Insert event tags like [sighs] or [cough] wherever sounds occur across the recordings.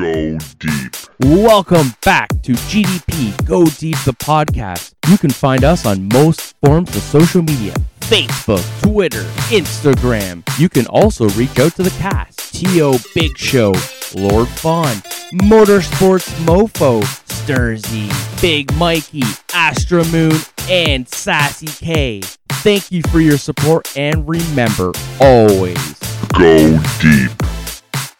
Go deep. Welcome back to GDP Go Deep the podcast. You can find us on most forms of social media Facebook, Twitter, Instagram. You can also reach out to the cast T.O. Big Show, Lord Fawn, Motorsports Mofo, Sturzy, Big Mikey, Astra Moon, and Sassy K. Thank you for your support and remember always Go deep.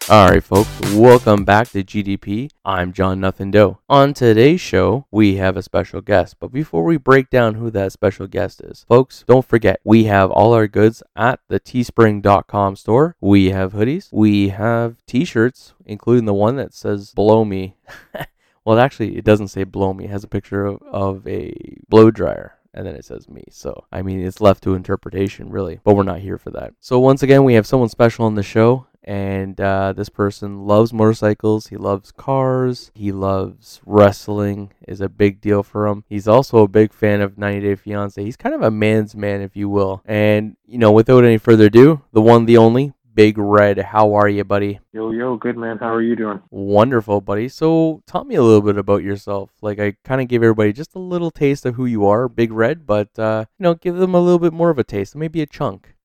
All right, folks, welcome back to GDP. I'm John Nothing Doe. On today's show, we have a special guest. But before we break down who that special guest is, folks, don't forget we have all our goods at the teespring.com store. We have hoodies, we have t shirts, including the one that says Blow Me. [laughs] well, actually, it doesn't say Blow Me, it has a picture of, of a blow dryer and then it says me. So, I mean, it's left to interpretation, really, but we're not here for that. So, once again, we have someone special on the show, and uh, this person loves motorcycles, he loves cars, he loves wrestling, is a big deal for him. He's also a big fan of 90 Day Fiance. He's kind of a man's man, if you will. And, you know, without any further ado, the one, the only, Big Red. How are you, buddy? Yo, yo, good man. How are you doing? Wonderful, buddy. So, tell me a little bit about yourself. Like, I kind of gave everybody just a little taste of who you are, Big Red, but, uh, you know, give them a little bit more of a taste, maybe a chunk.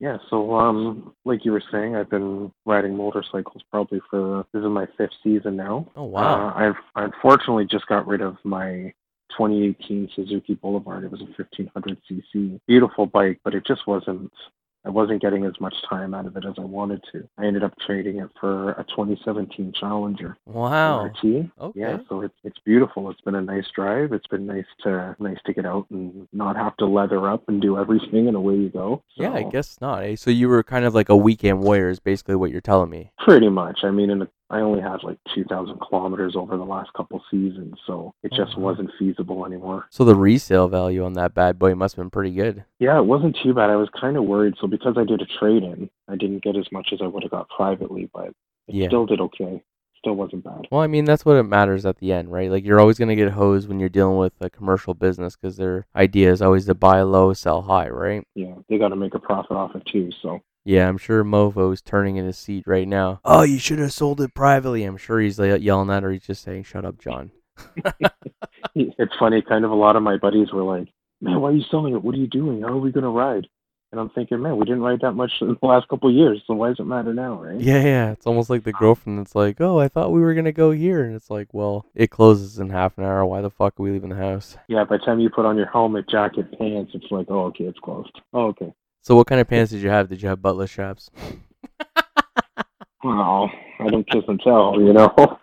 Yeah, so um, like you were saying, I've been riding motorcycles probably for this is my fifth season now. Oh, wow. Uh, I've I unfortunately just got rid of my 2018 Suzuki Boulevard. It was a 1500cc, beautiful bike, but it just wasn't. I wasn't getting as much time out of it as I wanted to. I ended up trading it for a 2017 Challenger. wow. RT. Okay. Yeah, so it's it's beautiful. It's been a nice drive. It's been nice to nice to get out and not have to leather up and do everything, and away you go. Yeah, I guess not. Eh? So, you were kind of like a weekend warrior, is basically what you're telling me. Pretty much. I mean, in the, I only had like 2,000 kilometers over the last couple seasons, so it Oh, just wow. wasn't feasible anymore. So, the resale value on that bad boy must have been pretty good. Yeah, it wasn't too bad. I was kind of worried. So because I did a trade in, I didn't get as much as I would have got privately, but it Yeah. still did okay. Still wasn't bad. Well, I mean, that's what it matters at the end, right? Like, you're always going to get hosed when you're dealing with a commercial business because their idea is always to buy low, sell high, right? Yeah, they got to make a profit off it too. So Yeah, I'm sure Mofo's turning in his seat right now. Oh, you should have sold it privately. I'm sure he's like, yelling at her. He's just saying, "Shut up, John." [laughs] it's funny. Kind of a lot of my buddies were like, "Man, why are you selling it? What are you doing? How are we gonna ride?" And I'm thinking, man, we didn't ride that much in the last couple of years, so why does it matter now, right? Yeah, yeah. It's almost like the girlfriend that's like, "Oh, I thought we were gonna go here," and it's like, "Well, it closes in half an hour. Why the fuck are we leaving the house?" Yeah, by the time you put on your helmet, jacket, pants, it's like, oh, okay, it's closed. Oh, okay. So, what kind of pants did you have? Did you have buttless straps? Well, I don't kiss and tell, you know. [laughs]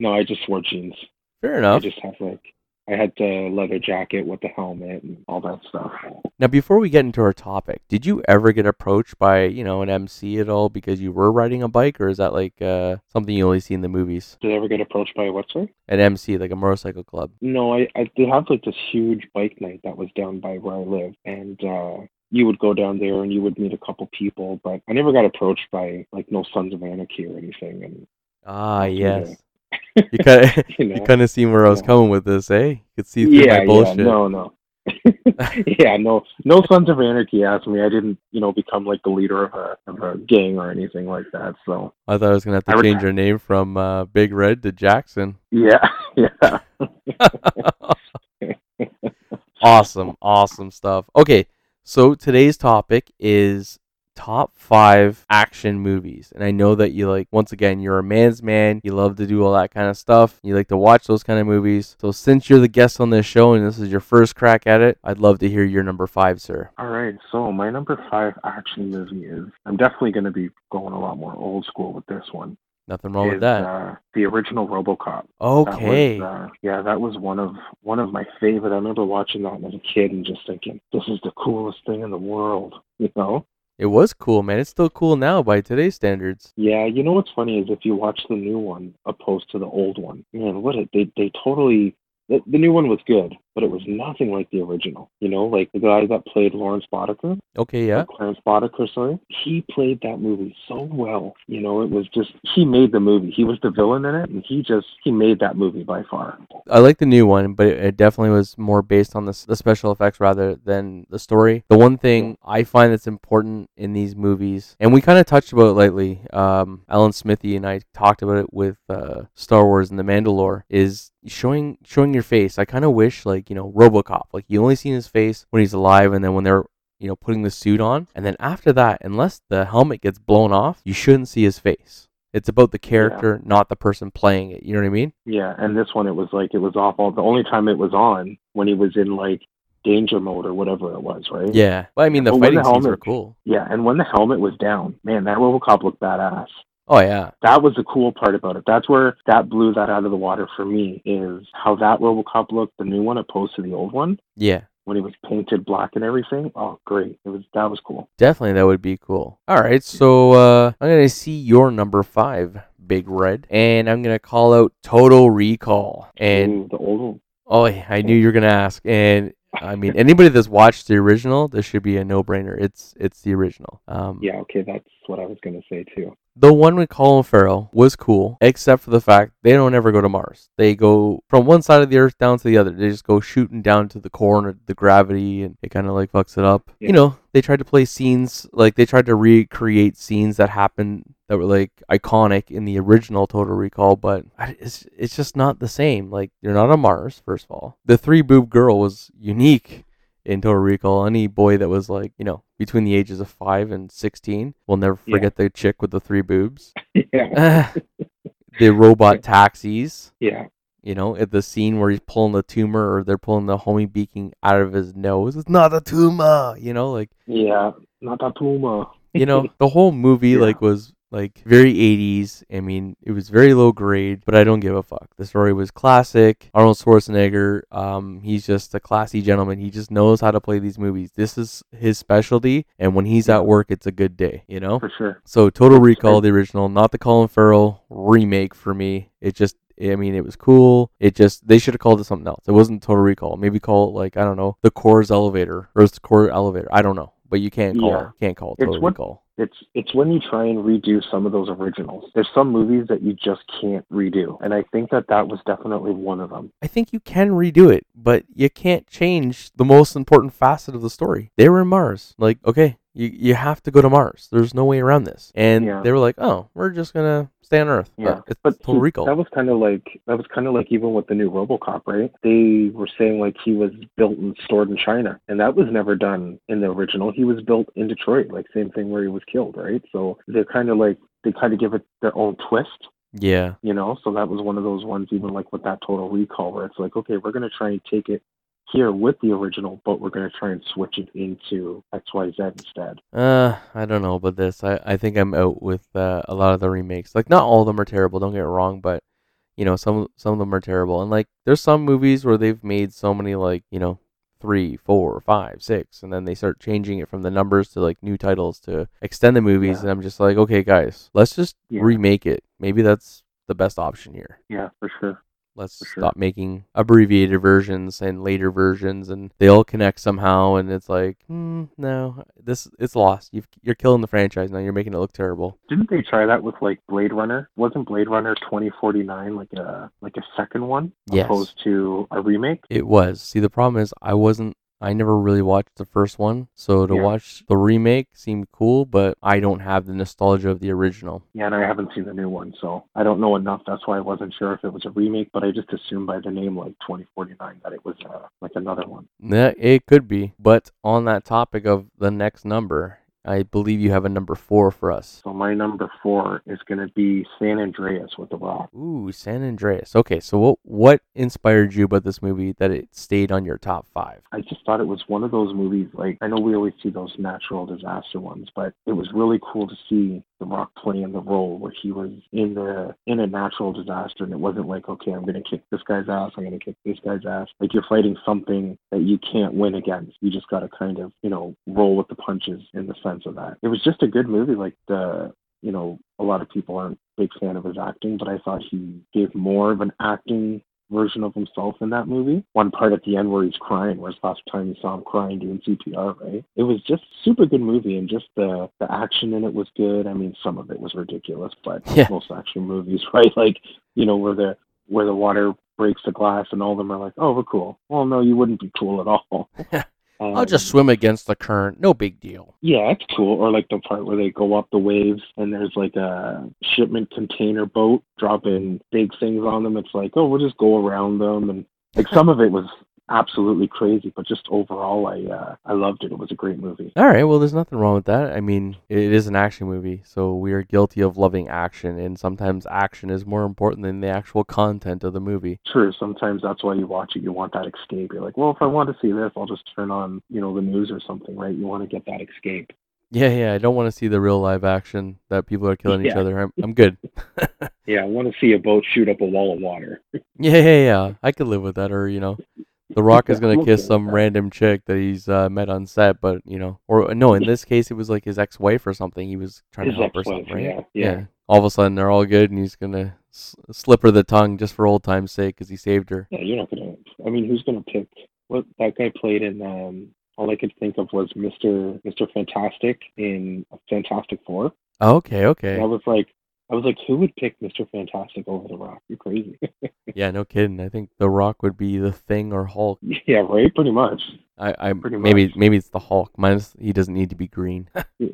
no, I just wore jeans. Fair enough. I just have like, I had the leather jacket with the helmet and all that stuff. Now, before we get into our topic, did you ever get approached by, you know, an MC at all because you were riding a bike, or is that like uh, something you only see in the movies? Did I ever get approached by a what, sir? An MC, like a motorcycle club. No, I, I they have like this huge bike night that was down by where I live, and uh, you would go down there and you would meet a couple people, but I never got approached by like no Sons of Anarchy or anything, and Ah, yes. You kind of, [laughs] you [laughs] you kind of seen where I was Yeah. coming with this, eh? You could see through yeah, my bullshit. yeah, no, no. [laughs] yeah, no, no Sons of Anarchy asked me. I didn't, you know, become like the leader of a of a gang or anything like that. So I thought I was gonna have to would- change your name from uh, Big Red to Jackson. yeah, yeah. awesome, awesome stuff. Okay, so today's topic is top five action movies. And I know that you like, once again, you're a man's man. You love to do all that kind of stuff. You like to watch those kind of movies. So since you're the guest on this show and this is your first crack at it, I'd love to hear your number five, sir. All right, so my number five action movie is. I'm definitely going to be going a lot more old school with this one. Nothing wrong is, with that. Uh, the original RoboCop. That Okay. was, uh, yeah, that was one of one of my favorite. I remember watching that as a kid and just thinking, this is the coolest thing in the world. You know? It was cool, man. It's still cool now by today's standards. Yeah. You know what's funny is if you watch the new one opposed to the old one, man, what it, they they totally. The, the new one was good, but it was nothing like the original. You know, like the guy that played Lawrence Boddicker, Okay, yeah. Clarence Boddicker, sorry, he played that movie so well. You know, it was just he made the movie. He was the villain in it, and he just he made that movie by far. I like the new one, but it, it definitely was more based on the, the special effects rather than the story. The one thing I find that's important in these movies, and we kind of touched about it lately, um, Alan Smithy and I talked about it with uh, Star Wars and The Mandalore, is showing showing your face. I kind of wish, like you know, RoboCop, like you only seen his face when he's alive, and then when they're you know putting the suit on, and then after that, unless the helmet gets blown off, you shouldn't see his face. It's about the character, not the person playing it. You know what I mean? Yeah, and this one it was like it was awful. The only time it was on when he was in like danger mode or whatever it was, right? Yeah. But I mean, the But fighting the scenes were cool. Yeah, and when the helmet was down, man, that RoboCop looked badass. Oh yeah. That was the cool part about it. That's where that blew that out of the water for me is how that RoboCop looked, the new one opposed to the old one Yeah. when he was painted black and everything. Oh, great! It was that was cool. Definitely that would be cool. All right, so uh, I'm gonna see your number five, Big Red, and I'm gonna call out Total Recall. And Ooh, the old one. oh, yeah, I knew you were gonna ask. And I mean, anybody that's watched the original, this should be a no-brainer. It's it's the original. Um, Yeah, okay, that's what I was gonna say too. The one with Colin Farrell was cool, except for the fact they don't ever go to Mars. They go from one side of the Earth down to the other. They just go shooting down to the core and the gravity, and it kind of like fucks it up. Yeah. You know, they tried to play scenes like they tried to recreate scenes that happened that were like iconic in the original Total Recall, but it's it's just not the same. Like you're not on Mars, first of all. The three boob girl was unique in Total Recall. Any boy that was like, you know, between the ages of five and sixteen will never Yeah. forget the chick with the three boobs. [laughs] yeah, [laughs] the robot taxis, yeah, you know, at the scene where he's pulling the tumor or they're pulling the homie beaking out of his nose. It's not a tumor, you know, like yeah. Not a tumor. you know, [laughs] the whole movie Yeah. like was like very 80s. I mean, it was very low grade, but I don't give a fuck. The story was classic. Arnold Schwarzenegger, um, he's just a classy gentleman. He just knows how to play these movies. This is his specialty, and when he's at work, it's a good day, you know? For sure. So Total Recall, the original, not the Colin Farrell remake for me. It just, I mean, it was cool. It just, they should have called it something else. It wasn't Total Recall. Maybe call it like I don't know, the Core's Elevator or it's the Core Elevator. I don't know, but you can't call Yeah. it, can't call it It's Total what- Recall. It's it's when you try and redo some of those originals. There's some movies that you just can't redo, and I think that that was definitely one of them. I think you can redo it, but you can't change the most important facet of the story. They were in Mars. Like, okay, you you have to go to Mars. There's no way around this. And Yeah. they were like, oh, we're just gonna stay on Earth. Yeah, But it's but Total see, Recall. That was kind of like that was kind of like even with the new RoboCop, right? They were saying like he was built and stored in China, and that was never done in the original. He was built in Detroit, like same thing where he was killed, right? So they're kind of like they kind of give it their own twist, yeah. you know. So that was one of those ones, even like with that Total Recall, where it's like, okay, we're gonna try and take it here with the original, but we're gonna try and switch it into X Y Z instead. Uh, I don't know about this. I, I think I'm out with uh, a lot of the remakes. Like, not all of them are terrible. Don't get wrong, but you know, some some of them are terrible. And like, there's some movies where they've made so many like you know three, four, five, six, and then they start changing it from the numbers to like new titles to extend the movies. Yeah. And I'm just like, okay, guys, let's just Yeah. remake it. Maybe that's the best option here. Yeah, for sure. Let's sure. stop making abbreviated versions and later versions, and they all connect somehow. And it's like, hmm, no, this it's lost. You've, you're killing the franchise now. You're making it look terrible. Didn't they try that with like Blade Runner? Wasn't Blade Runner 2049 like a like a second one Yes. opposed to a remake? It was. See, the problem is I wasn't. I never really watched the first one, so to Yeah. watch the remake seemed cool, but I don't have the nostalgia of the original. Yeah, and I haven't seen the new one, so I don't know enough. That's why I wasn't sure if it was a remake, but I just assumed by the name like 2049 that it was uh, like another one. Yeah, it could be. But on that topic of the next number, I believe you have a number four for us. So my number four is going to be San Andreas with The Rock. Ooh, San Andreas. Okay, so what what inspired you about this movie that it stayed on your top five? I just thought it was one of those movies. Like I know we always see those natural disaster ones, but it was really cool to see The Rock play in the role where he was in the in a natural disaster, and it wasn't like, okay, I'm gonna kick this guy's ass, I'm gonna kick this guy's ass. Like you're fighting something that you can't win against. You just gotta kind of you know roll with the punches in the sense of that. It was just a good movie. Like the you know a lot of people aren't big fan of his acting, but I thought he gave more of an acting version of himself in that movie. One part at the end where he's crying, whereas last time you saw him crying doing CPR, right? It was just super good movie, and just the the action in it was good. I mean, some of it was ridiculous, but [laughs] Yeah. most action movies, [laughs] right? Like you know where the where the water breaks the glass, and all of them are like, "Oh, we're cool." Well, no, you wouldn't be cool at all. [laughs] I'll just Um, swim against the current. No big deal. yeah, that's cool. Or like the part where they go up the waves and there's like a shipment container boat dropping big things on them. It's like, oh, we'll just go around them, and like some of it was absolutely crazy, but just overall, I uh, I loved it. It was a great movie. All right, well, there's nothing wrong with that. I mean, it is an action movie, so we are guilty of loving action, and sometimes action is more important than the actual content of the movie. True. Sometimes that's why you watch it. You want that escape. You're like, well, if I want to see this, I'll just turn on, you know, the news or something, right? You want to get that escape. Yeah, yeah, I don't want to see the real live action that people are killing each other. I'm, I'm good. [laughs] [laughs] Yeah, I want to see a boat shoot up a wall of water. yeah, yeah, yeah. I could live with that, or you know, The Rock is gonna kiss some random chick that he's uh, met on set, but you know, or no, in this case, it was like his ex-wife or something. He was trying His to help her something, right? yeah, yeah. All of a sudden, they're all good, and he's gonna s- slip her the tongue just for old time's sake because he saved her. Yeah, you're not gonna. I mean, who's gonna pick? What that guy played in? Um, all I could think of was Mister Mister Fantastic in Fantastic Four. Okay, okay. That was like, I was like, who would pick Mister Fantastic over The Rock? You're crazy. [laughs] Yeah, no kidding. I think The Rock would be the Thing or Hulk. yeah, right. Pretty much. I, I Pretty maybe much. maybe it's the Hulk. Minus he doesn't need to be green. [laughs] [laughs]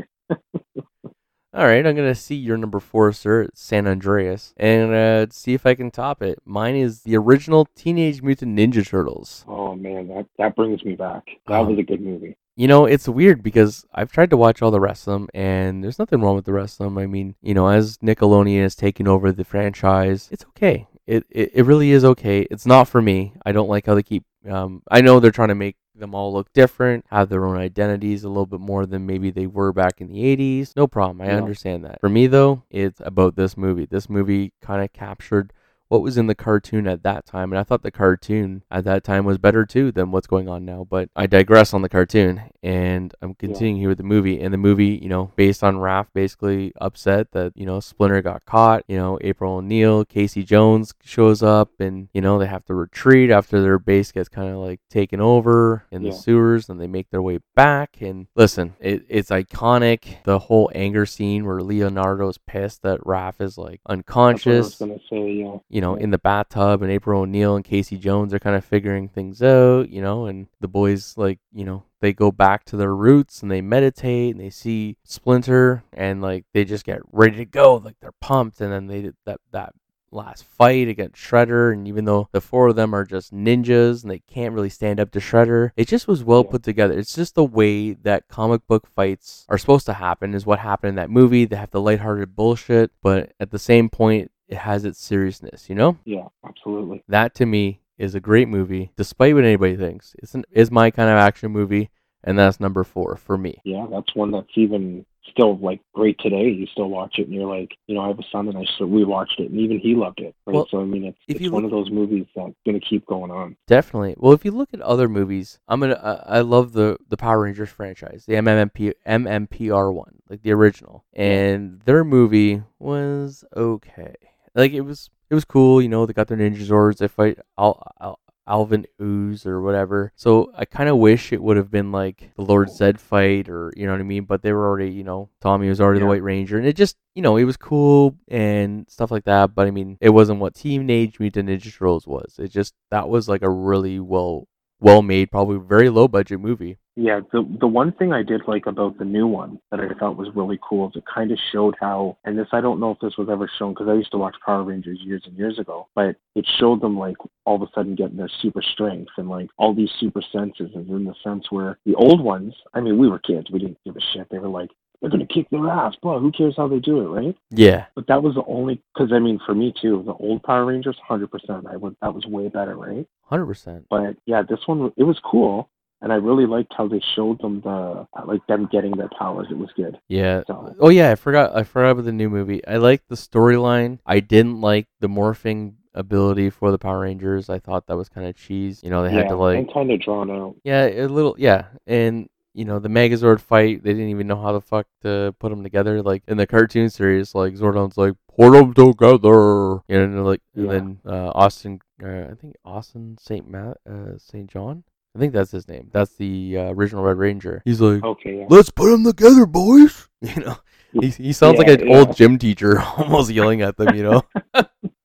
All right, I'm gonna see your number four, sir, it's San Andreas, and uh, see if I can top it. Mine is the original Teenage Mutant Ninja Turtles. Oh man, that that brings me back. That Um, was a good movie. You know, it's weird because I've tried to watch all the rest of them, and there's nothing wrong with the rest of them. I mean, you know, as Nickelodeon is taking over the franchise, it's okay. It, it it really is okay. It's not for me. I don't like how they keep. Um, I know they're trying to make them all look different, have their own identities a little bit more than maybe they were back in the 80s. No problem. I Yeah. understand that. For me, though, it's about this movie. This movie kind of captured what was in the cartoon at that time. And I thought the cartoon at that time was better too than what's going on now. But I digress on the cartoon and I'm continuing here with the movie. And the movie, you know, based on Raph basically upset that, you know, Splinter got caught. You know, April O'Neil, Casey Jones shows up and, you know, they have to retreat after their base gets kind of like taken over in the sewers and they make their way back. And listen, it, it's iconic. The whole anger scene where Leonardo's pissed that Raph is like That's what I was unconscious gonna say. Yeah. you know, in the bathtub, and April O'Neil and Casey Jones are kind of figuring things out, you know, and the boys, like, you know, they go back to their roots and they meditate and they see Splinter and, like, they just get ready to go. Like, they're pumped. And then they did that, that last fight against Shredder. And even though the four of them are just ninjas and they can't really stand up to Shredder, it just was well put together. It's just the way that comic book fights are supposed to happen, is what happened in that movie. They have the lighthearted bullshit, but at the same point, it has its seriousness, you know? Yeah. Absolutely. That to me is a great movie, despite what anybody thinks. It's an, is my kind of action movie, and that's number four for me. Yeah, that's one that's even still like great today. You still watch it, and you're like, you know, I have a son, and I still we watched it, and even he loved it. Right. Well, so I mean, it's it's one look- of those movies that's gonna keep going on. Definitely. Well, if you look at other movies, I'm gonna. Uh, I love the the Power Rangers franchise, the MMP MMPR one, like the original, and their movie was okay. Like it was it was cool. You know, they got their ninja zords. They fight Al, Al, Alvin Ooze or whatever. So I kind of wish it would have been like the Lord Zedd fight, or you know what I mean. But they were already, you know, Tommy was already the White Ranger, and it just, you know, it was cool and stuff like that. But I mean, it wasn't what Teenage Mutant Ninja Turtles was. It just that was like a really well well made, probably very low budget movie. Yeah, the the one thing I did like about the new one that I thought was really cool is it kind of showed how, and this I don't know if this was ever shown because I used to watch Power Rangers years and years ago, but it showed them like all of a sudden getting their super strength and like all these super senses, and in the sense where the old ones, I mean, we were kids, we didn't give a shit. They were like, they're gonna kick their ass, blah. Who cares how they do it, right? Yeah, But that was the only because I mean, for me too, the old Power Rangers, hundred percent, I would that was way better, right? hundred percent. But yeah, this one it was cool, and I really liked how they showed them the uh, like them getting their powers. It was good. Yeah. So Oh yeah, I forgot. I forgot about the new movie. I liked the storyline. I didn't like the morphing ability for the Power Rangers. I thought that was kind of cheese. You know, they had yeah, to like and kind of drawn out. Yeah, a little. Yeah, and you know the Megazord fight, they didn't even know how the fuck to put them together. Like in the cartoon series, like Zordon's like put them together, you know, and like and Yeah. then uh, Austin uh, I think Austin Saint Matt uh, Saint John. I think that's his name. That's the uh, original Red Ranger. He's like, Okay. Yeah. "Let's put them together, boys." [laughs] You know, he he sounds like an yeah. old gym teacher, [laughs] almost yelling at them. You know. [laughs]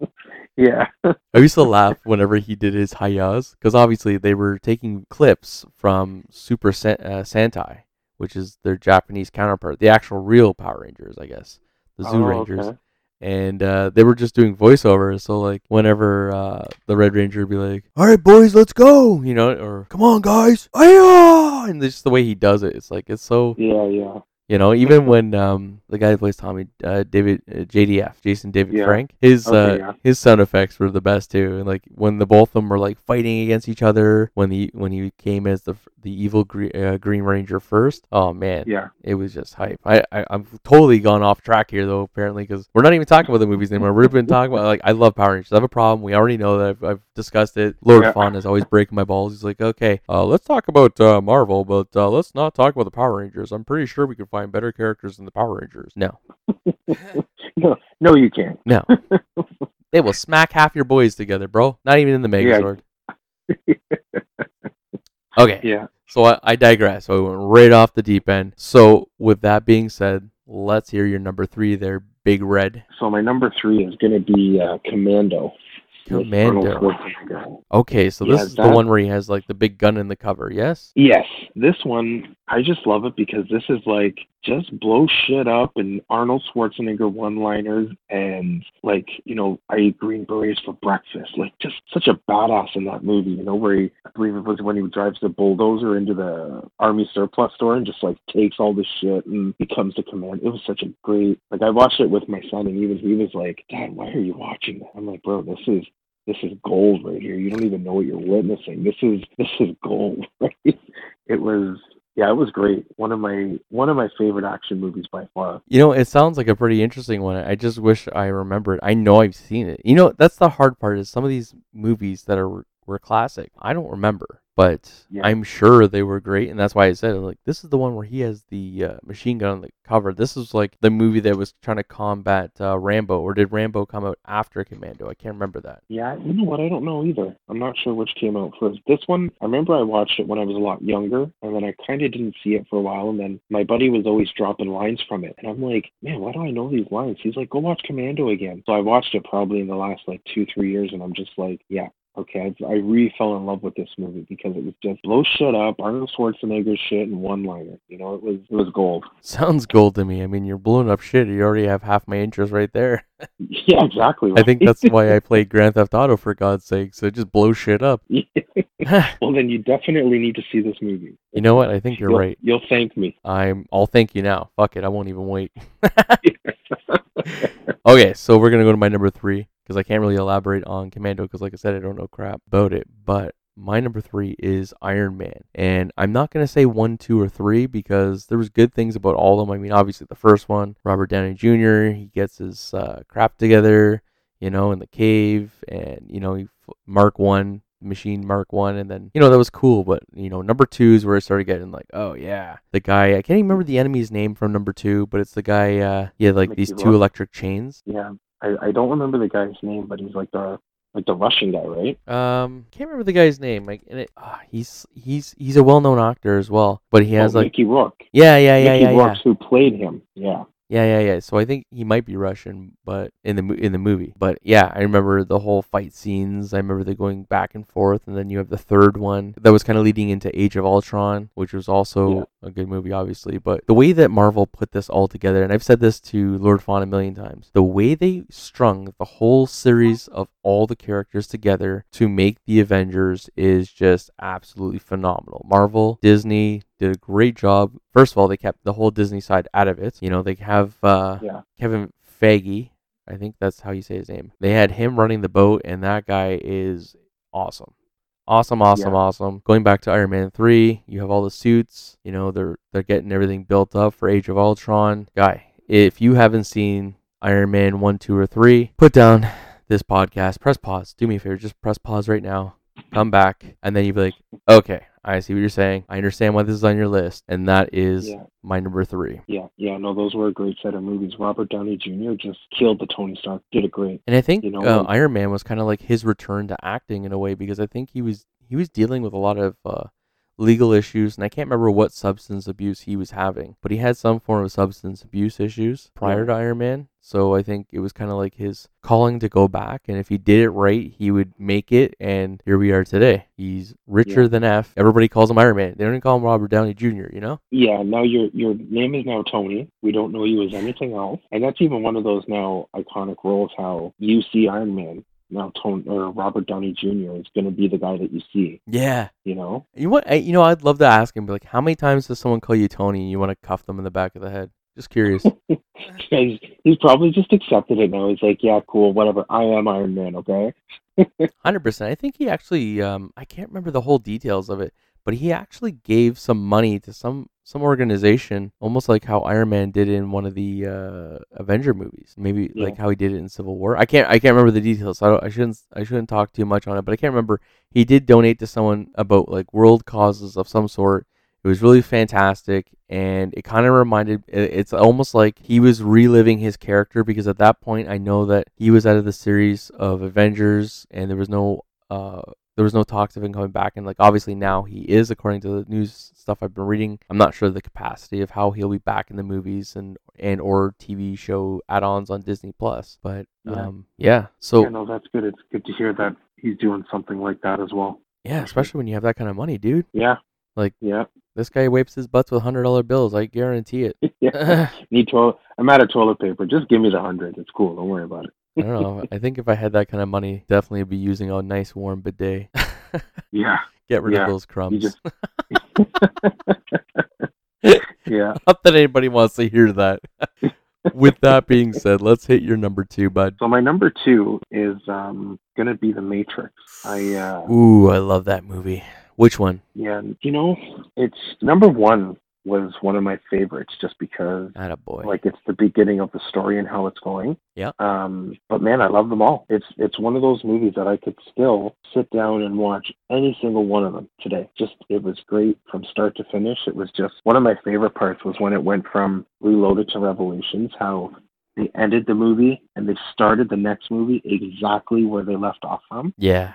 Yeah. I used to laugh whenever he did his hayas because obviously they were taking clips from Super Sen- uh, Sentai, which is their Japanese counterpart, the actual real Power Rangers, I guess, the Zoo Oh, Rangers, okay. and uh, they were just doing voiceovers. So like whenever uh, the Red Ranger would be like, "All right, boys, let's go," you know, or "Come on, guys, hiya!" and just the way he does it, it's like it's so Yeah. Yeah. You know, even when um the guy who plays Tommy, uh, David uh, JDF, Jason David Yeah. Frank, his Okay, uh yeah. his sound effects were the best too. And like when the both of them were like fighting against each other, when he when he came as the the evil Green, uh, Green Ranger first, oh man, Yeah. it was just hype. I, I I'm totally gone off track here though apparently because we're not even talking about the movies anymore. We've been talking about like I love Power Rangers. I have a problem. We already know that I've, I've discussed it. Lord Yeah. Fawn is always breaking my balls. He's like, okay, uh, let's talk about uh, Marvel, but uh, let's not talk about the Power Rangers. I'm pretty sure we can find better characters than the Power Rangers. No, [laughs] No. No, you can't. no, [laughs] they will smack half your boys together, bro. Not even in the Yeah. Megazord. [laughs] Okay, Yeah. so I, I digress. So I went right off the deep end. So with that being said, let's hear your number three there, Big Red. So my number three is going to be uh, Commando. Commando. Okay, so this Yeah, is the one where he has like the big gun in the cover. Yes. Yes, this one I just love it because this is like just blow shit up and Arnold Schwarzenegger one-liners and like you know I eat green berets for breakfast. Like just such a badass in that movie. You know where he I believe it was when he drives the bulldozer into the army surplus store and just like takes all the shit and becomes the command. It was such a great like I watched it with my son and even he was like, Dad, why are you watching that? I'm like, bro, this is this is gold right here. You don't even know what you're witnessing. This is this is gold, right? [laughs] It was yeah, it was great. One of my one of my favorite action movies by far. You know, it sounds like a pretty interesting one. I just wish I remembered. I know I've seen it. You know, that's the hard part is some of these movies that are were classic. I don't remember, but Yeah. I'm sure they were great, and that's why I said like this is the one where he has the uh, machine gun on the cover. This is like the movie that was trying to combat uh, Rambo, or did Rambo come out after Commando? I can't remember that. Yeah, you know what? I don't know either. I'm not sure which came out first. This one, I remember I watched it when I was a lot younger, and then I kind of didn't see it for a while, and then my buddy was always dropping lines from it, and I'm like, man, why do I know these lines? He's like, go watch Commando again. So I watched it probably in the last like two, three years, and I'm just like, yeah. Okay, I, I really fell in love with this movie because it was just blow shit up, Arnold Schwarzenegger shit, and one liner. You know, it was it was gold. [laughs] Sounds gold to me. I mean, you're blowing up shit. You already have half my interest right there. [laughs] Yeah, exactly. I think that's why I played Grand Theft Auto for God's sake. So just blow shit up. [laughs] well, then you definitely need to see this movie. You know what? I think you're You'll- right. You'll thank me. I'm. I'll thank you now. Fuck it. I won't even wait. Okay, so we're gonna go to my number three because I can't really elaborate on Commando because, like I said, I don't know crap about it. But my number three is Iron Man, and I'm not gonna say one, two, or three because there was good things about all of them. I mean, obviously the first one, Robert Downey Jr. He gets his uh, crap together, you know, in the cave, and you know, Mark One machine mark one and then you know that was cool but you know number two is where I started getting like oh yeah the guy i can't even remember the enemy's name from number two but it's the guy uh yeah like Mickey these two Rourke. electric chains Yeah, I, I don't remember the guy's name, but he's like the like the Russian guy, right? um can't remember the guy's name like and it ah, he's he's he's a well-known actor as well but he has oh, like Mickey Rourke. yeah yeah yeah Mickey yeah yeah who played him. Yeah, Yeah, yeah, yeah. So I think he might be Russian, but in the in the movie. But yeah, I remember the whole fight scenes. I remember they going back and forth, and then you have the third one that was kind of leading into Age of Ultron, which was also Yeah. a good movie, obviously. But the way that Marvel put this all together, and I've said this to Lord Fawn a million times, the way they strung the whole series of all the characters together to make the Avengers is just absolutely phenomenal. Marvel, Disney did a great job. First of all, they kept the whole Disney side out of it. You know, they have uh, yeah, Kevin Feige. I think that's how you say his name. They had him running the boat, and that guy is awesome. Awesome, awesome, Yeah. awesome. Going back to Iron Man 3, you have all the suits. You know, they're they're getting everything built up for Age of Ultron. Guy, if you haven't seen Iron Man 1, 2, or 3, put down this podcast, press pause. Do me a favor, just press pause right now. Come back, and then you'd be like, okay, I see what you're saying. I understand why this is on your list, and that is Yeah. my number three. Yeah, yeah, no, those were a great set of movies. Robert Downey Jr. just killed the Tony Stark. Did it great. And I think You know, uh, Iron Man was kind of like his return to acting in a way because I think he was he was dealing with a lot of uh, legal issues, and I can't remember what substance abuse he was having, but he had some form of substance abuse issues prior Yeah. to Iron Man. So I think it was kind of like his calling to go back, and if he did it right, he would make it. And here we are today. He's richer Yeah. than F. Everybody calls him Iron Man. They don't even call him Robert Downey Jr. You know? Yeah, now your your name is now Tony. We don't know you as anything else, and that's even one of those now iconic roles. How you see Iron Man now, Tony or Robert Downey Jr. is going to be the guy that you see. Yeah. You know, You what? I, you know, I'd love to ask him, but like, how many times does someone call you Tony and you want to cuff them in the back of the head? Just curious. [laughs] he's, he's probably just accepted it now. He's like, yeah, cool, whatever. I am Iron Man. Okay. [laughs] Hundred percent. I think he actually. Um, I can't remember the whole details of it, but he actually gave some money to some some organization, almost like how Iron Man did in one of the uh, Avenger movies. Maybe Yeah. like how he did it in Civil War. I can't. I can't remember the details. So I, don't, I shouldn't. I shouldn't talk too much on it. But I can't remember. He did donate to someone about like world causes of some sort. It was really fantastic, and it kind of reminded. It's almost like he was reliving his character because at that point, I know that he was out of the series of Avengers, and there was no, uh, there was no talks of him coming back. And like obviously now he is, according to the news stuff I've been reading. I'm not sure the capacity of how he'll be back in the movies and and or TV show add-ons on Disney Plus. But Yeah. um, yeah. So yeah, no, that's good. It's good to hear that he's doing something like that as well. yeah, especially when you have that kind of money, dude. Yeah. Like- yeah. This guy wipes his butts with hundred dollar bills. I guarantee it. [laughs] yeah. [laughs] Need toilet. I'm out of toilet paper. Just give me the hundred. It's cool. Don't worry about it. I don't know. I think if I had that kind of money, definitely be using a nice warm bidet. [laughs] Yeah. Get rid Yeah, of those crumbs. just- [laughs] yeah. Not that anybody wants to hear that. [laughs] With that being said, let's hit your number two, bud. So my number two is um gonna be The Matrix. I uh Ooh, I love that movie. Which one? yeah, you know, it's number one was one of my favorites just because Attaboy. like it's the beginning of the story and how it's going. Yeah. Um, but man, I love them all. It's it's one of those movies that I could still sit down and watch any single one of them today. Just it was great from start to finish. It was just one of my favorite parts was when it went from Reloaded to Revelations. How they ended the movie and they started the next movie exactly where they left off from. yeah.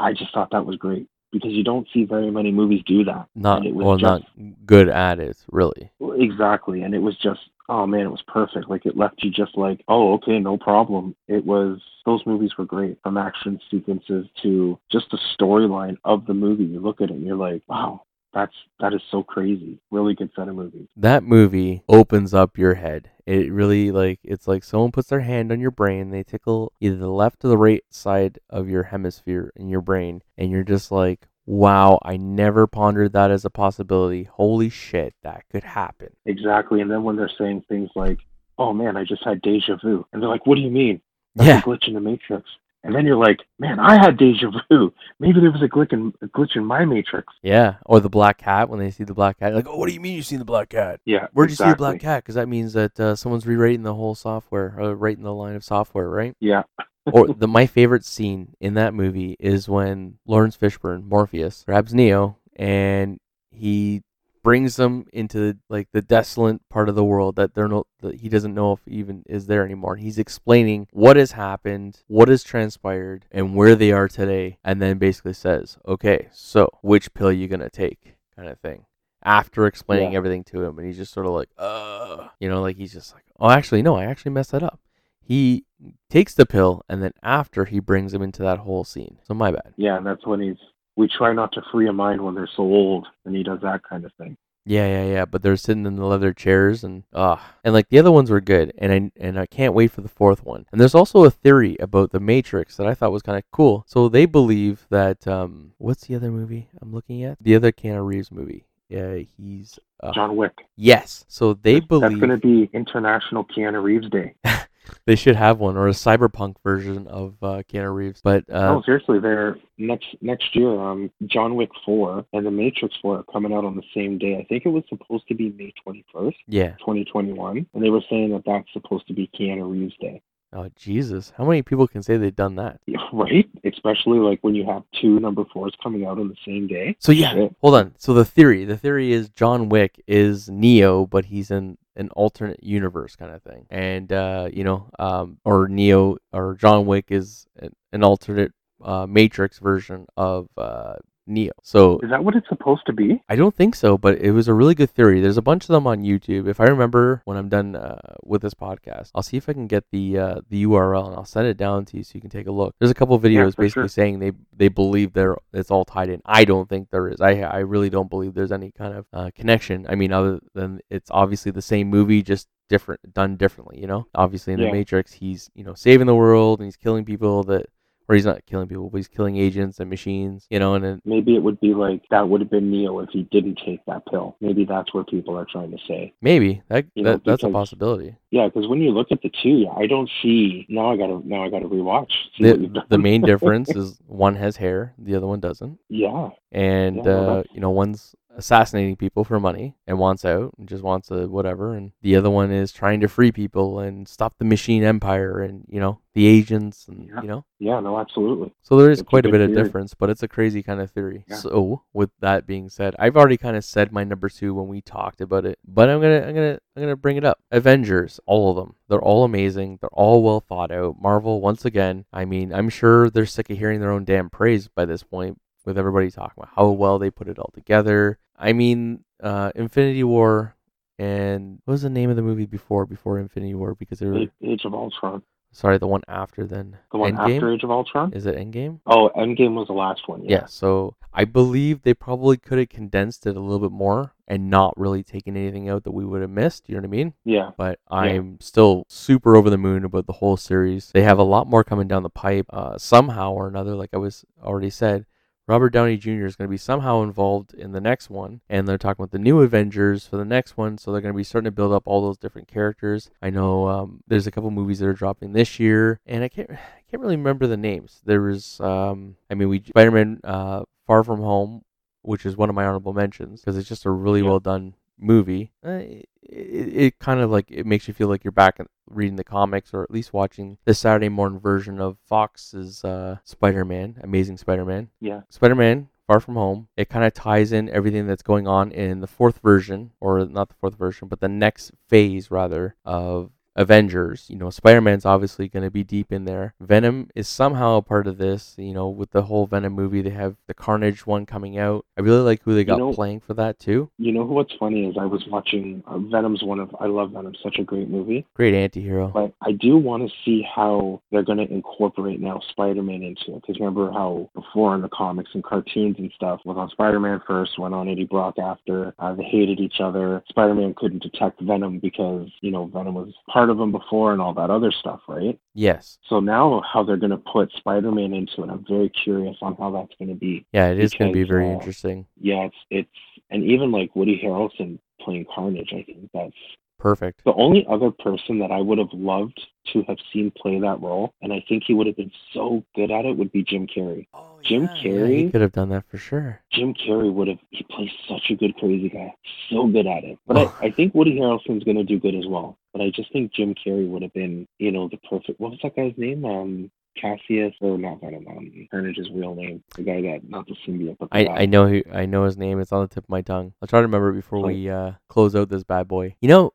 I just thought that was great because you don't see very many movies do that. Not And it was well, just- not good at it, really. Exactly, and it was just oh man, it was perfect. Like it left you just like oh okay, no problem. It was those movies were great from action sequences to just the storyline of the movie. You look at it and you're like wow, that's that is so crazy. Really good set of movies. That movie opens up your head. It really like it's like someone puts their hand on your brain, they tickle either the left or the right side of your hemisphere in your brain, and you're just like, Wow, I never pondered that as a possibility. Holy shit, that could happen. Exactly, and then when they're saying things like oh man, I just had deja vu, and they're like what do you mean? That's Yeah. a glitch in the Matrix. And then you're like, man, I had deja vu. [laughs] Maybe there was a glitch in a glitch in my Matrix. Yeah. Or the black cat when they see the black cat. Like, oh, what do you mean you seen the black cat? Yeah. Where'd you see the black cat? Because that means that uh, someone's rewriting the whole software, or writing the line of software, right? Yeah. [laughs] or the my favorite scene in that movie is when Laurence Fishburne, Morpheus, grabs Neo and he brings them into like the desolate part of the world that they're no that he doesn't know if even is there anymore. He's explaining what has happened, what has transpired, and where they are today, and then basically says, "Okay, so which pill you gonna take?" kind of thing. After explaining Yeah. everything to him, and he's just sort of like, "Uh," you know, like he's just like, "Oh, actually, no, I actually messed that up." He takes the pill, and then after he brings him into that whole scene. So my bad. Yeah, and that's when he's. We try not to free a mind when they're so old, and he does that kind of thing. Yeah, yeah, yeah. But they're sitting in the leather chairs, and ah, and like the other ones were good, and I and I can't wait for the fourth one. And there's also a theory about the Matrix that I thought was kind of cool. So they believe that um, what's the other movie I'm looking at? The other Keanu Reeves movie. Yeah, he's uh, John Wick. Yes. So they That's believe that's going to be International Keanu Reeves Day. [laughs] they should have one or a cyberpunk version of uh, Keanu Reeves. But uh, oh, seriously, they're next next year. Um, John Wick Four and The Matrix Four are coming out on the same day. I think it was supposed to be May twenty first, yeah. twenty twenty one, and they were saying that that's supposed to be Keanu Reeves Day. Oh Jesus! How many people can say they've done that? [laughs] Right? especially like when you have two number fours coming out on the same day. So yeah, Shit. hold on. So the theory, the theory is John Wick is Neo, but he's in an alternate universe kind of thing, and uh, you know, um, or Neo or John Wick is an, an alternate uh, Matrix version of uh, Neo. So Is that what it's supposed to be? I don't think so, but it was a really good theory. There's a bunch of them on YouTube. If I remember when I'm done uh, with this podcast, I'll see if I can get the uh, the URL and I'll send it down to you so you can take a look. There's a couple of videos for basically sure. saying they they believe they're it's all tied in. I don't think there is. I I really don't believe there's any kind of uh, connection. I mean, other than it's obviously the same movie, just different done differently. You know, obviously in the Matrix, he's you know saving the world and he's killing people that. Or he's not killing people, but he's killing agents and machines, you know, and then Maybe it would be like that would have been Neo if he didn't take that pill. Maybe that's what people are trying to say. Maybe that, You know, that that's a possibility. Yeah, because when you look at the two, I don't see. Now I gotta now I gotta rewatch. See what you've The, the main difference [laughs] is one has hair, the other one doesn't, Yeah, and Yeah, well, uh, you know one's assassinating people for money and wants out and just wants a whatever, and the other one is trying to free people and stop the machine empire and you know the agents and Yeah. you know. yeah, no, absolutely. So there is It's quite a bit of difference, but it's a crazy kind of theory. Yeah. So with that being said, I've already kind of said my number two when we talked about it, but I'm gonna I'm gonna I'm gonna bring it up. Avengers, all of them, they're all amazing. They're all well thought out. Marvel, once again, I mean, I'm sure they're sick of hearing their own damn praise by this point, with everybody talking about how well they put it all together. I mean, uh, Infinity War. And what was the name of the movie before before Infinity War? Because they were Age of Ultron, sorry, the one after then. the one Endgame. after Age of Ultron. Is it Endgame? Oh, Endgame was the last one. Yeah. Yeah, so I believe they probably could have condensed it a little bit more and not really taken anything out that we would have missed. You know what I mean? yeah, But I'm still super over the moon about the whole series. They have a lot more coming down the pipe. Uh, somehow or another, like I was already said, Robert Downey Jr. is going to be somehow involved in the next one, and they're talking about the new Avengers for the next one. So they're going to be starting to build up all those different characters. I know um, there's a couple movies that are dropping this year, and I can't [sighs] I can't really remember the names. There was, um, I mean, we Spider-Man uh, Far From Home, which is one of my honorable mentions because it's just a really Yeah. well done movie. Uh, it, it, kind of like it makes you feel like you're back reading the comics or at least watching the Saturday morning version of Fox's uh, Spider-Man, Amazing Spider-Man. yeah. Spider-Man Far From Home. It kind of ties in everything that's going on in the fourth version, or not the fourth version, but the next phase rather of Avengers. You know, Spider-Man's obviously going to be deep in there. Venom is somehow a part of this. You know, with the whole Venom movie, they have the Carnage one coming out. I really like who they got know- playing for that too. You know what's funny is I was watching uh, Venom's one of I love Venom, such a great movie. Great anti-hero. But I do want to see how they're going to incorporate now Spider-Man into it. Because remember how before in the comics and cartoons and stuff was on Spider-Man first, went on Eddie Brock after. Uh, they hated each other. Spider-Man couldn't detect Venom because you know Venom was part of him before and all that other stuff, right? Yes. So now how they're going to put Spider-Man into it, I'm very curious on how that's going to be. Yeah, it is going to be very uh, interesting. Yeah, it's it's and even like Woody Harrelson playing Carnage, I think that's Perfect. the only other person that I would have loved to have seen play that role, and I think he would have been so good at it, would be Jim Carrey. Jim he Carrey, could have done that for sure. Jim Carrey would have. He plays such a good crazy guy, so good at it. But I, I think Woody Harrelson's going to do good as well. But I just think Jim Carrey would have been, you know, the perfect. What was that guy's name? Um, Cassius or not Venom? Um, Carnage's real name. The guy that not the symbiote, but the I, guy. I know who I know his name. It's on the tip of my tongue. I'll try to remember it before Right. we uh, close out this bad boy. You know,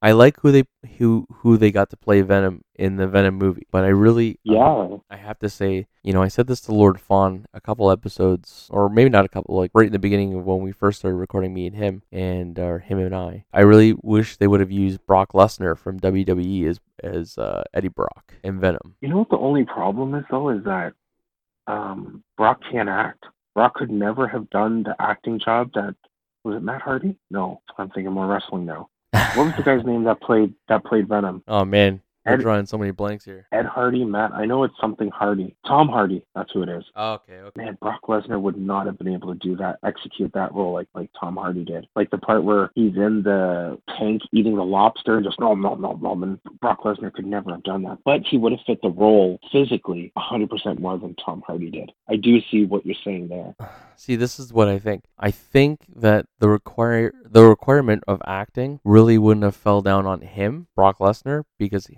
I like who they who who they got to play Venom in the Venom movie, but I really uh, Yeah, I have to say, you know, I said this to Lord Fawn a couple episodes, or maybe not a couple, like right in the beginning of when we first started recording me and him, and or him and I. I really wish they would have used Brock Lesnar from WWE as as uh, Eddie Brock in Venom. You know what the only problem is though is that um, Brock can't act. Brock could never have done the acting job that was it Matt Hardy? No, I'm thinking more wrestling now. What was the guy's name that played that played Venom? Oh man, Ed- drawing so many blanks here. Ed Hardy, Matt. I know it's something Hardy. Tom Hardy. That's who it is. Oh, okay, okay. Man, Brock Lesnar would not have been able to do that, execute that role like like Tom Hardy did. Like the part where he's in the tank eating the lobster and just no, no, no, no. And Brock Lesnar could never have done that, but he would have fit the role physically 100% more than Tom Hardy did. I do see what you're saying there. [sighs] See, this is what I think. I think that the require the requirement of acting really wouldn't have fell down on him, Brock Lesnar, because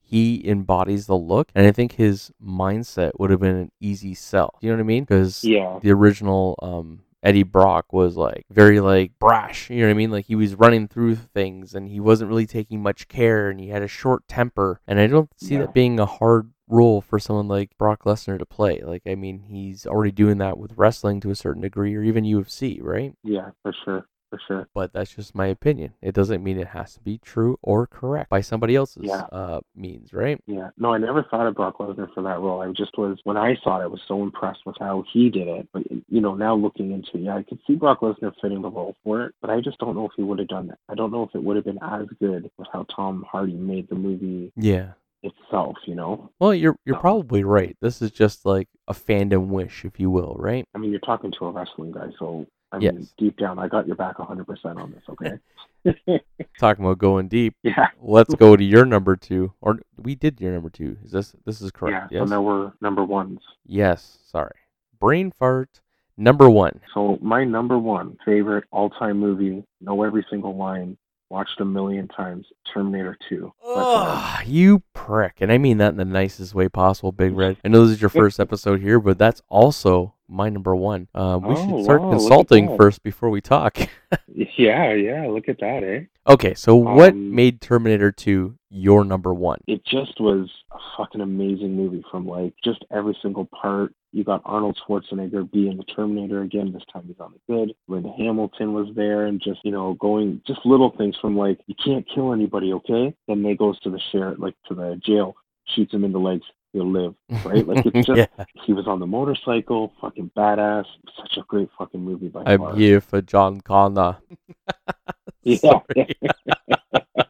he embodies the look, and I think his mindset would have been an easy sell. You know what I mean? Because Yeah. the original um Eddie Brock was like very like brash, you know what I mean? Like he was running through things and he wasn't really taking much care and he had a short temper. And I don't see Yeah. that being a hard role for someone like Brock Lesnar to play. Like I mean, he's already doing that with wrestling to a certain degree or even UFC, right? Yeah, for sure. For sure. But that's just my opinion. It doesn't mean it has to be true or correct by somebody else's Yeah. uh means, right? Yeah. No, I never thought of Brock Lesnar for that role. I just was when I saw it, I was so impressed with how he did it. But you know, now looking into it, yeah, I could see Brock Lesnar fitting the role for it, but I just don't know if he would have done that. I don't know if it would have been as good with how Tom Hardy made the movie Yeah. itself, you know? Well, you're you're No. probably right. This is just like a fandom wish, if you will, right? I mean, you're talking to a wrestling guy, so I mean, Yes. deep down, I got your back 100% on this, okay? [laughs] Talking about going deep. [laughs] yeah. Let's go to your number two, or we did your number two. Is this this is correct? Yeah. yes. So now we're number ones. Yes. Sorry. Brain fart. Number one. So my number one favorite all-time movie, know every single line, watched a million times, Terminator 2. by. Ugh, you prick, and I mean that in the nicest way possible, Big Red. I know this is your first episode here, but that's also my number one. Um, we Oh, should start wow, consulting first before we talk. [laughs] Yeah, yeah, look at that, eh? okay, so what Um, made Terminator 2 your number one? It just was a fucking amazing movie from like just every single part. You got Arnold Schwarzenegger being the Terminator again. This time he's on the good. Linda Hamilton was there, and just you know going just little things from like you can't kill anybody, okay? Then they goes to the sheriff, like to the jail, shoots him in the legs, he'll live, right? Like it's [laughs] just yeah, he was on the motorcycle, fucking badass. Such a great fucking movie by I'm far. here for John Connor. [laughs] Yeah. [laughs]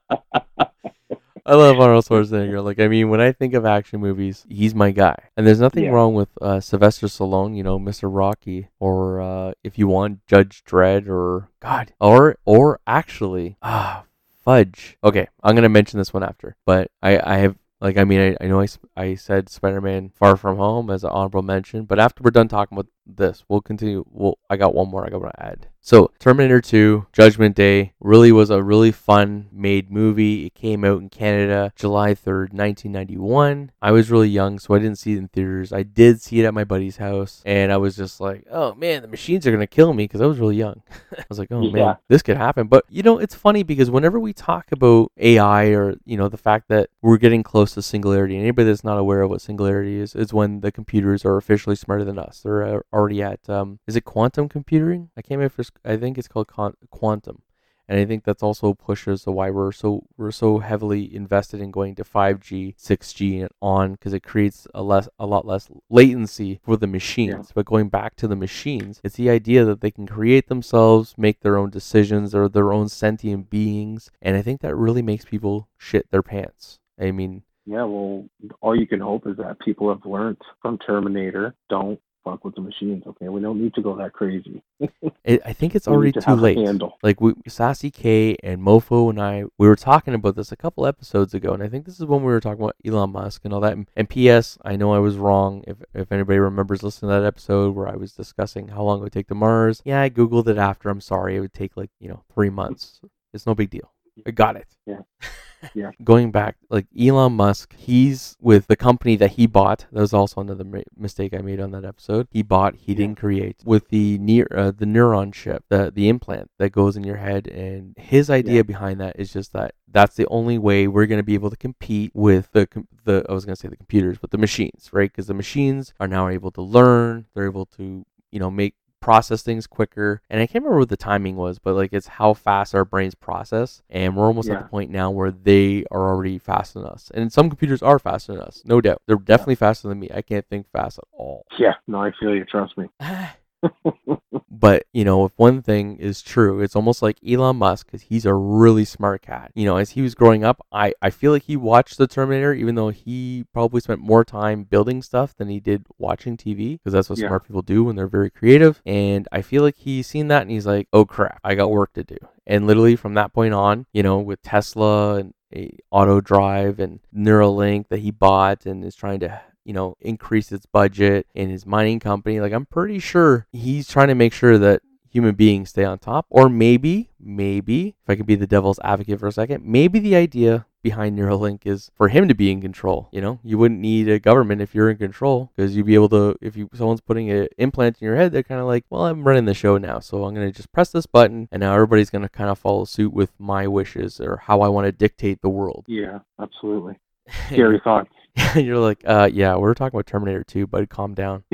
I love Arnold Schwarzenegger. Like, I mean, when I think of action movies, he's my guy. And there's nothing Yeah. wrong with uh, Sylvester Stallone, you know, Mr. Rocky, or uh, if you want Judge Dredd, or God, or or actually, ah, fudge. Okay, I'm gonna mention this one after, but I I have. Like I mean I, I know I, I said Spider-Man Far From Home as an honorable mention, but after we're done talking about this, we'll continue. Well, I got one more I got to add. So Terminator 2, Judgment Day, really was a really fun made movie. It came out in Canada July 3rd, 1991. I was really young, so I didn't see it in theaters. I did see it at my buddy's house, and I was just like, oh man, the machines are going to kill me because I was really young. [laughs] I was like, oh Yeah. man, this could happen. But you know, it's funny because whenever we talk about AI or, you know, the fact that we're getting close to singularity, and anybody that's not aware of what singularity is, is when the computers are officially smarter than us. They're already at, um, is it quantum computing? I can't remember I think it's called con- quantum. And I think that's also pushes the why we're so we're so heavily invested in going to 5G, 6G, and on because it creates a less a lot less latency for the machines. But going back to the machines, it's the idea that they can create themselves, make their own decisions, or their own sentient beings, and I think that really makes people shit their pants. I mean, Yeah, well, all you can hope is that people have learned from Terminator. Don't fuck with the machines, okay? We don't need to go that crazy. [laughs] I think it's already to too late. Like we, Sassy K and Mofo and I, we were talking about this a couple episodes ago, and I think this is when we were talking about Elon Musk and all that. And, and P.S. I know I was wrong. If if anybody remembers listening to that episode where I was discussing how long it would take to Mars, yeah, I googled it after. I'm sorry, it would take like you know three months. It's no big deal. I got it. Yeah. [laughs] Yeah. Going back, like Elon Musk, he's with the company that he bought. That was also another ma- mistake I made on that episode. He bought, he Yeah. didn't create. With the near uh, the neuron chip, the the implant that goes in your head, and his idea Yeah. behind that is just that that's the only way we're going to be able to compete with the com- the I was going to say the computers, but the machines, right? Because the machines are now able to learn. They're able to you know make process things quicker. And i can't remember what the timing was but like it's how fast our brains process. And we're almost at the point now where they are already faster than us. And some computers are faster than us no doubt. They're definitely faster than me. I can't think fast at all. Yeah, no, I feel you. Trust me. [sighs] [sighs] [laughs] [laughs] but you know if one thing is true it's almost like elon musk because he's a really smart cat. You know as he was growing up i i feel like he watched the terminator even though he probably spent more time building stuff than he did watching tv because that's what Yeah. smart people do when they're very creative. And i feel like he's seen that and he's like oh crap i got work to do. And literally from that point on you know with tesla and a auto drive and neuralink that he bought and is trying to you know increase its budget in his mining company like i'm pretty sure he's trying to make sure that human beings stay on top or maybe maybe if i could be the devil's advocate for a second maybe the idea behind Neuralink is for him to be in control. You know, you wouldn't need a government if you're in control because you'd be able to. If you someone's putting an implant in your head, they're kind of like, well, I'm running the show now, so I'm gonna just press this button, and now everybody's gonna kind of follow suit with my wishes or how I want to dictate the world. Yeah, absolutely. [laughs] Scary thought. And [laughs] you're like, uh, yeah, we are talking about Terminator 2, but calm down. [laughs]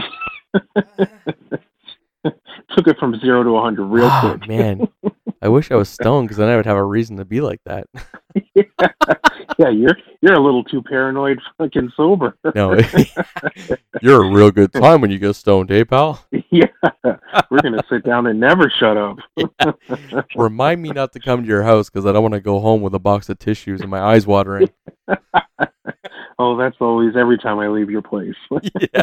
Took it from zero to 100 real Oh, quick. man. [laughs] I wish I was stoned because then I would have a reason to be like that. yeah, you're you're a little too paranoid, fucking sober. No, you're a real good time when you get stoned, eh, pal? yeah, we're gonna sit down and never shut up. Remind me not to come to your house because I don't want to go home with a box of tissues and my eyes watering. Oh, that's always every time I leave your place. [laughs] [laughs] yeah.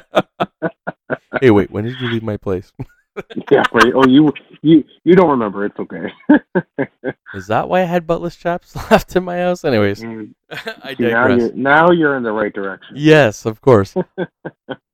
hey, wait, when did you leave my place? [laughs] yeah, right. Oh, you you you don't remember? It's okay. Is that why I had buttless chaps left in my house? Anyways, Mm, I see, now digress. you're now you're in the right direction. Yes, of course.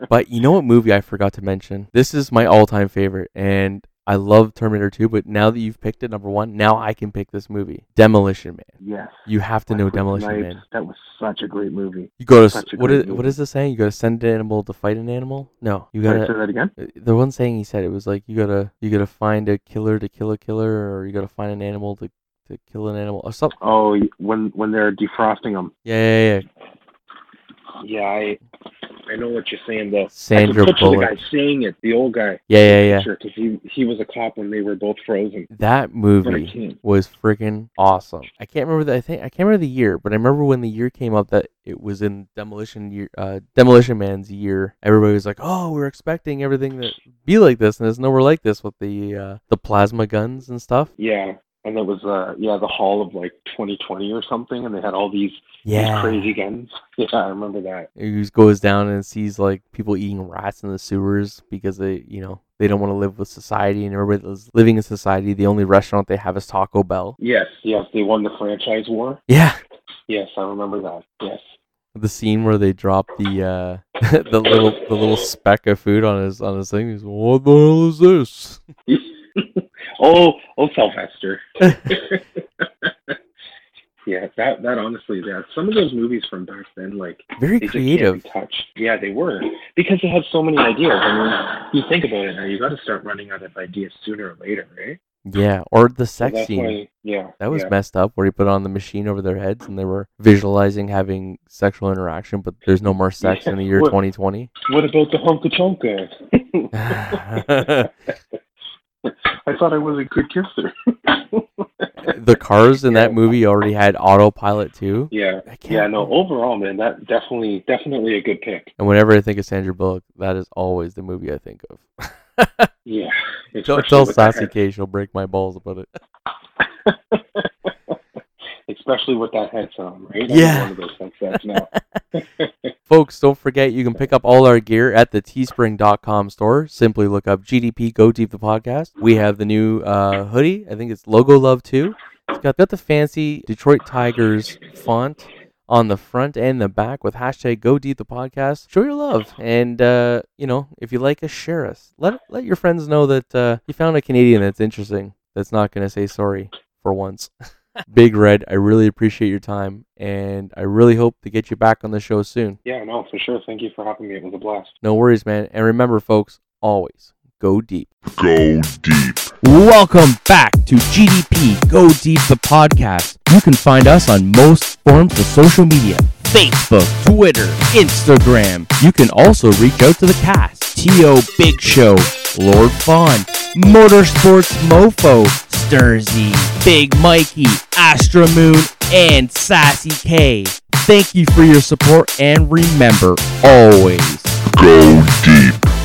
but you know what movie I forgot to mention? This is my all-time favorite, and I love Terminator 2. But now that you've picked it, number one, now I can pick this movie, Demolition Man. Yes. You have to know Demolition Man. That was such a great movie. You go to what is what is the saying? You got to send an animal to fight an animal. No, you gotta. say that again? Uh, The one saying he said it was like you gotta you gotta find a killer to kill a killer, or you gotta find an animal to to kill an animal, or something. Oh, when when they're defrosting them. Yeah, yeah, yeah. Yeah, I I know what you're saying though. Sandra I can picture Bullock. the guy saying it, the old guy. Yeah, yeah, yeah. Because he he was a cop when they were both frozen. That movie was freaking awesome. I can't remember the I think I can't remember the year, but I remember when the year came up that it was in Demolition year uh Demolition Man's year. Everybody was like, "Oh, we're expecting everything to be like this and it's nowhere like this with the uh the plasma guns and stuff." Yeah, and it was uh yeah the Hall of like 2020 or something, and they had all these, these Yeah. crazy guns. [laughs] Yeah, I remember that. He goes down and sees like people eating rats in the sewers because they, you know, they don't want to live with society and everybody that's living in society. The only restaurant they have is Taco Bell. Yes, yes, they won the franchise war. Yeah, Yes, I remember that. Yes. the scene where they drop the uh [laughs] the little the little speck of food on his on his thing. He's what the hell is this? [laughs] oh, oh, Sylvester. [laughs] [laughs] yeah, that that honestly, yeah, some of those movies from back then, like Very they creative. touched. Yeah, they were because they had so many ideas. I mean, you think about it now, you got to start running out of ideas sooner or later, right? Yeah, or the sex that's scene. why- yeah, That was yeah. messed up where he put on the machine over their heads and they were visualizing having sexual interaction, but there's no more sex in the year What- 2020. What about the honka chonka? [laughs] I thought I was a good kisser. [laughs] the cars in that movie already had autopilot too. yeah, yeah. No, overall, man, that definitely, definitely a good pick. And whenever I think of Sandra Bullock, that is always the movie I think of. [laughs] Yeah. Tell, especially tell Sassy K she'll break my balls about it. [laughs] Especially with that headset, on, right? Yeah. One of those headsets now. Folks, don't forget you can pick up all our gear at the teespring.com store. Simply look up GDP Go Deep the podcast. We have the new uh, hoodie. I think it's Logo Love 2. It's got, got the fancy Detroit Tigers font on the front and the back with hashtag Go Deep the podcast. Show your love. And, uh, you know, if you like us, share us. Let, let your friends know that uh, you found a Canadian that's interesting, that's not going to say sorry for once. [laughs] Big Red, I really appreciate your time, and I really hope to get you back on the show soon. yeah, no, for sure. Thank you for having me. It was a blast. No worries, man. And remember, folks, always go deep. Go deep. Welcome back to GDP Go Deep, the podcast. You can find us on most forms of social media Facebook, Twitter, Instagram. You can also reach out to the cast T.O. Big Show, Lord Fawn, Motorsports Mofo, Sturzy, Big Mikey, Astra Moon, and Sassy K. Thank you for your support and remember always Go deep.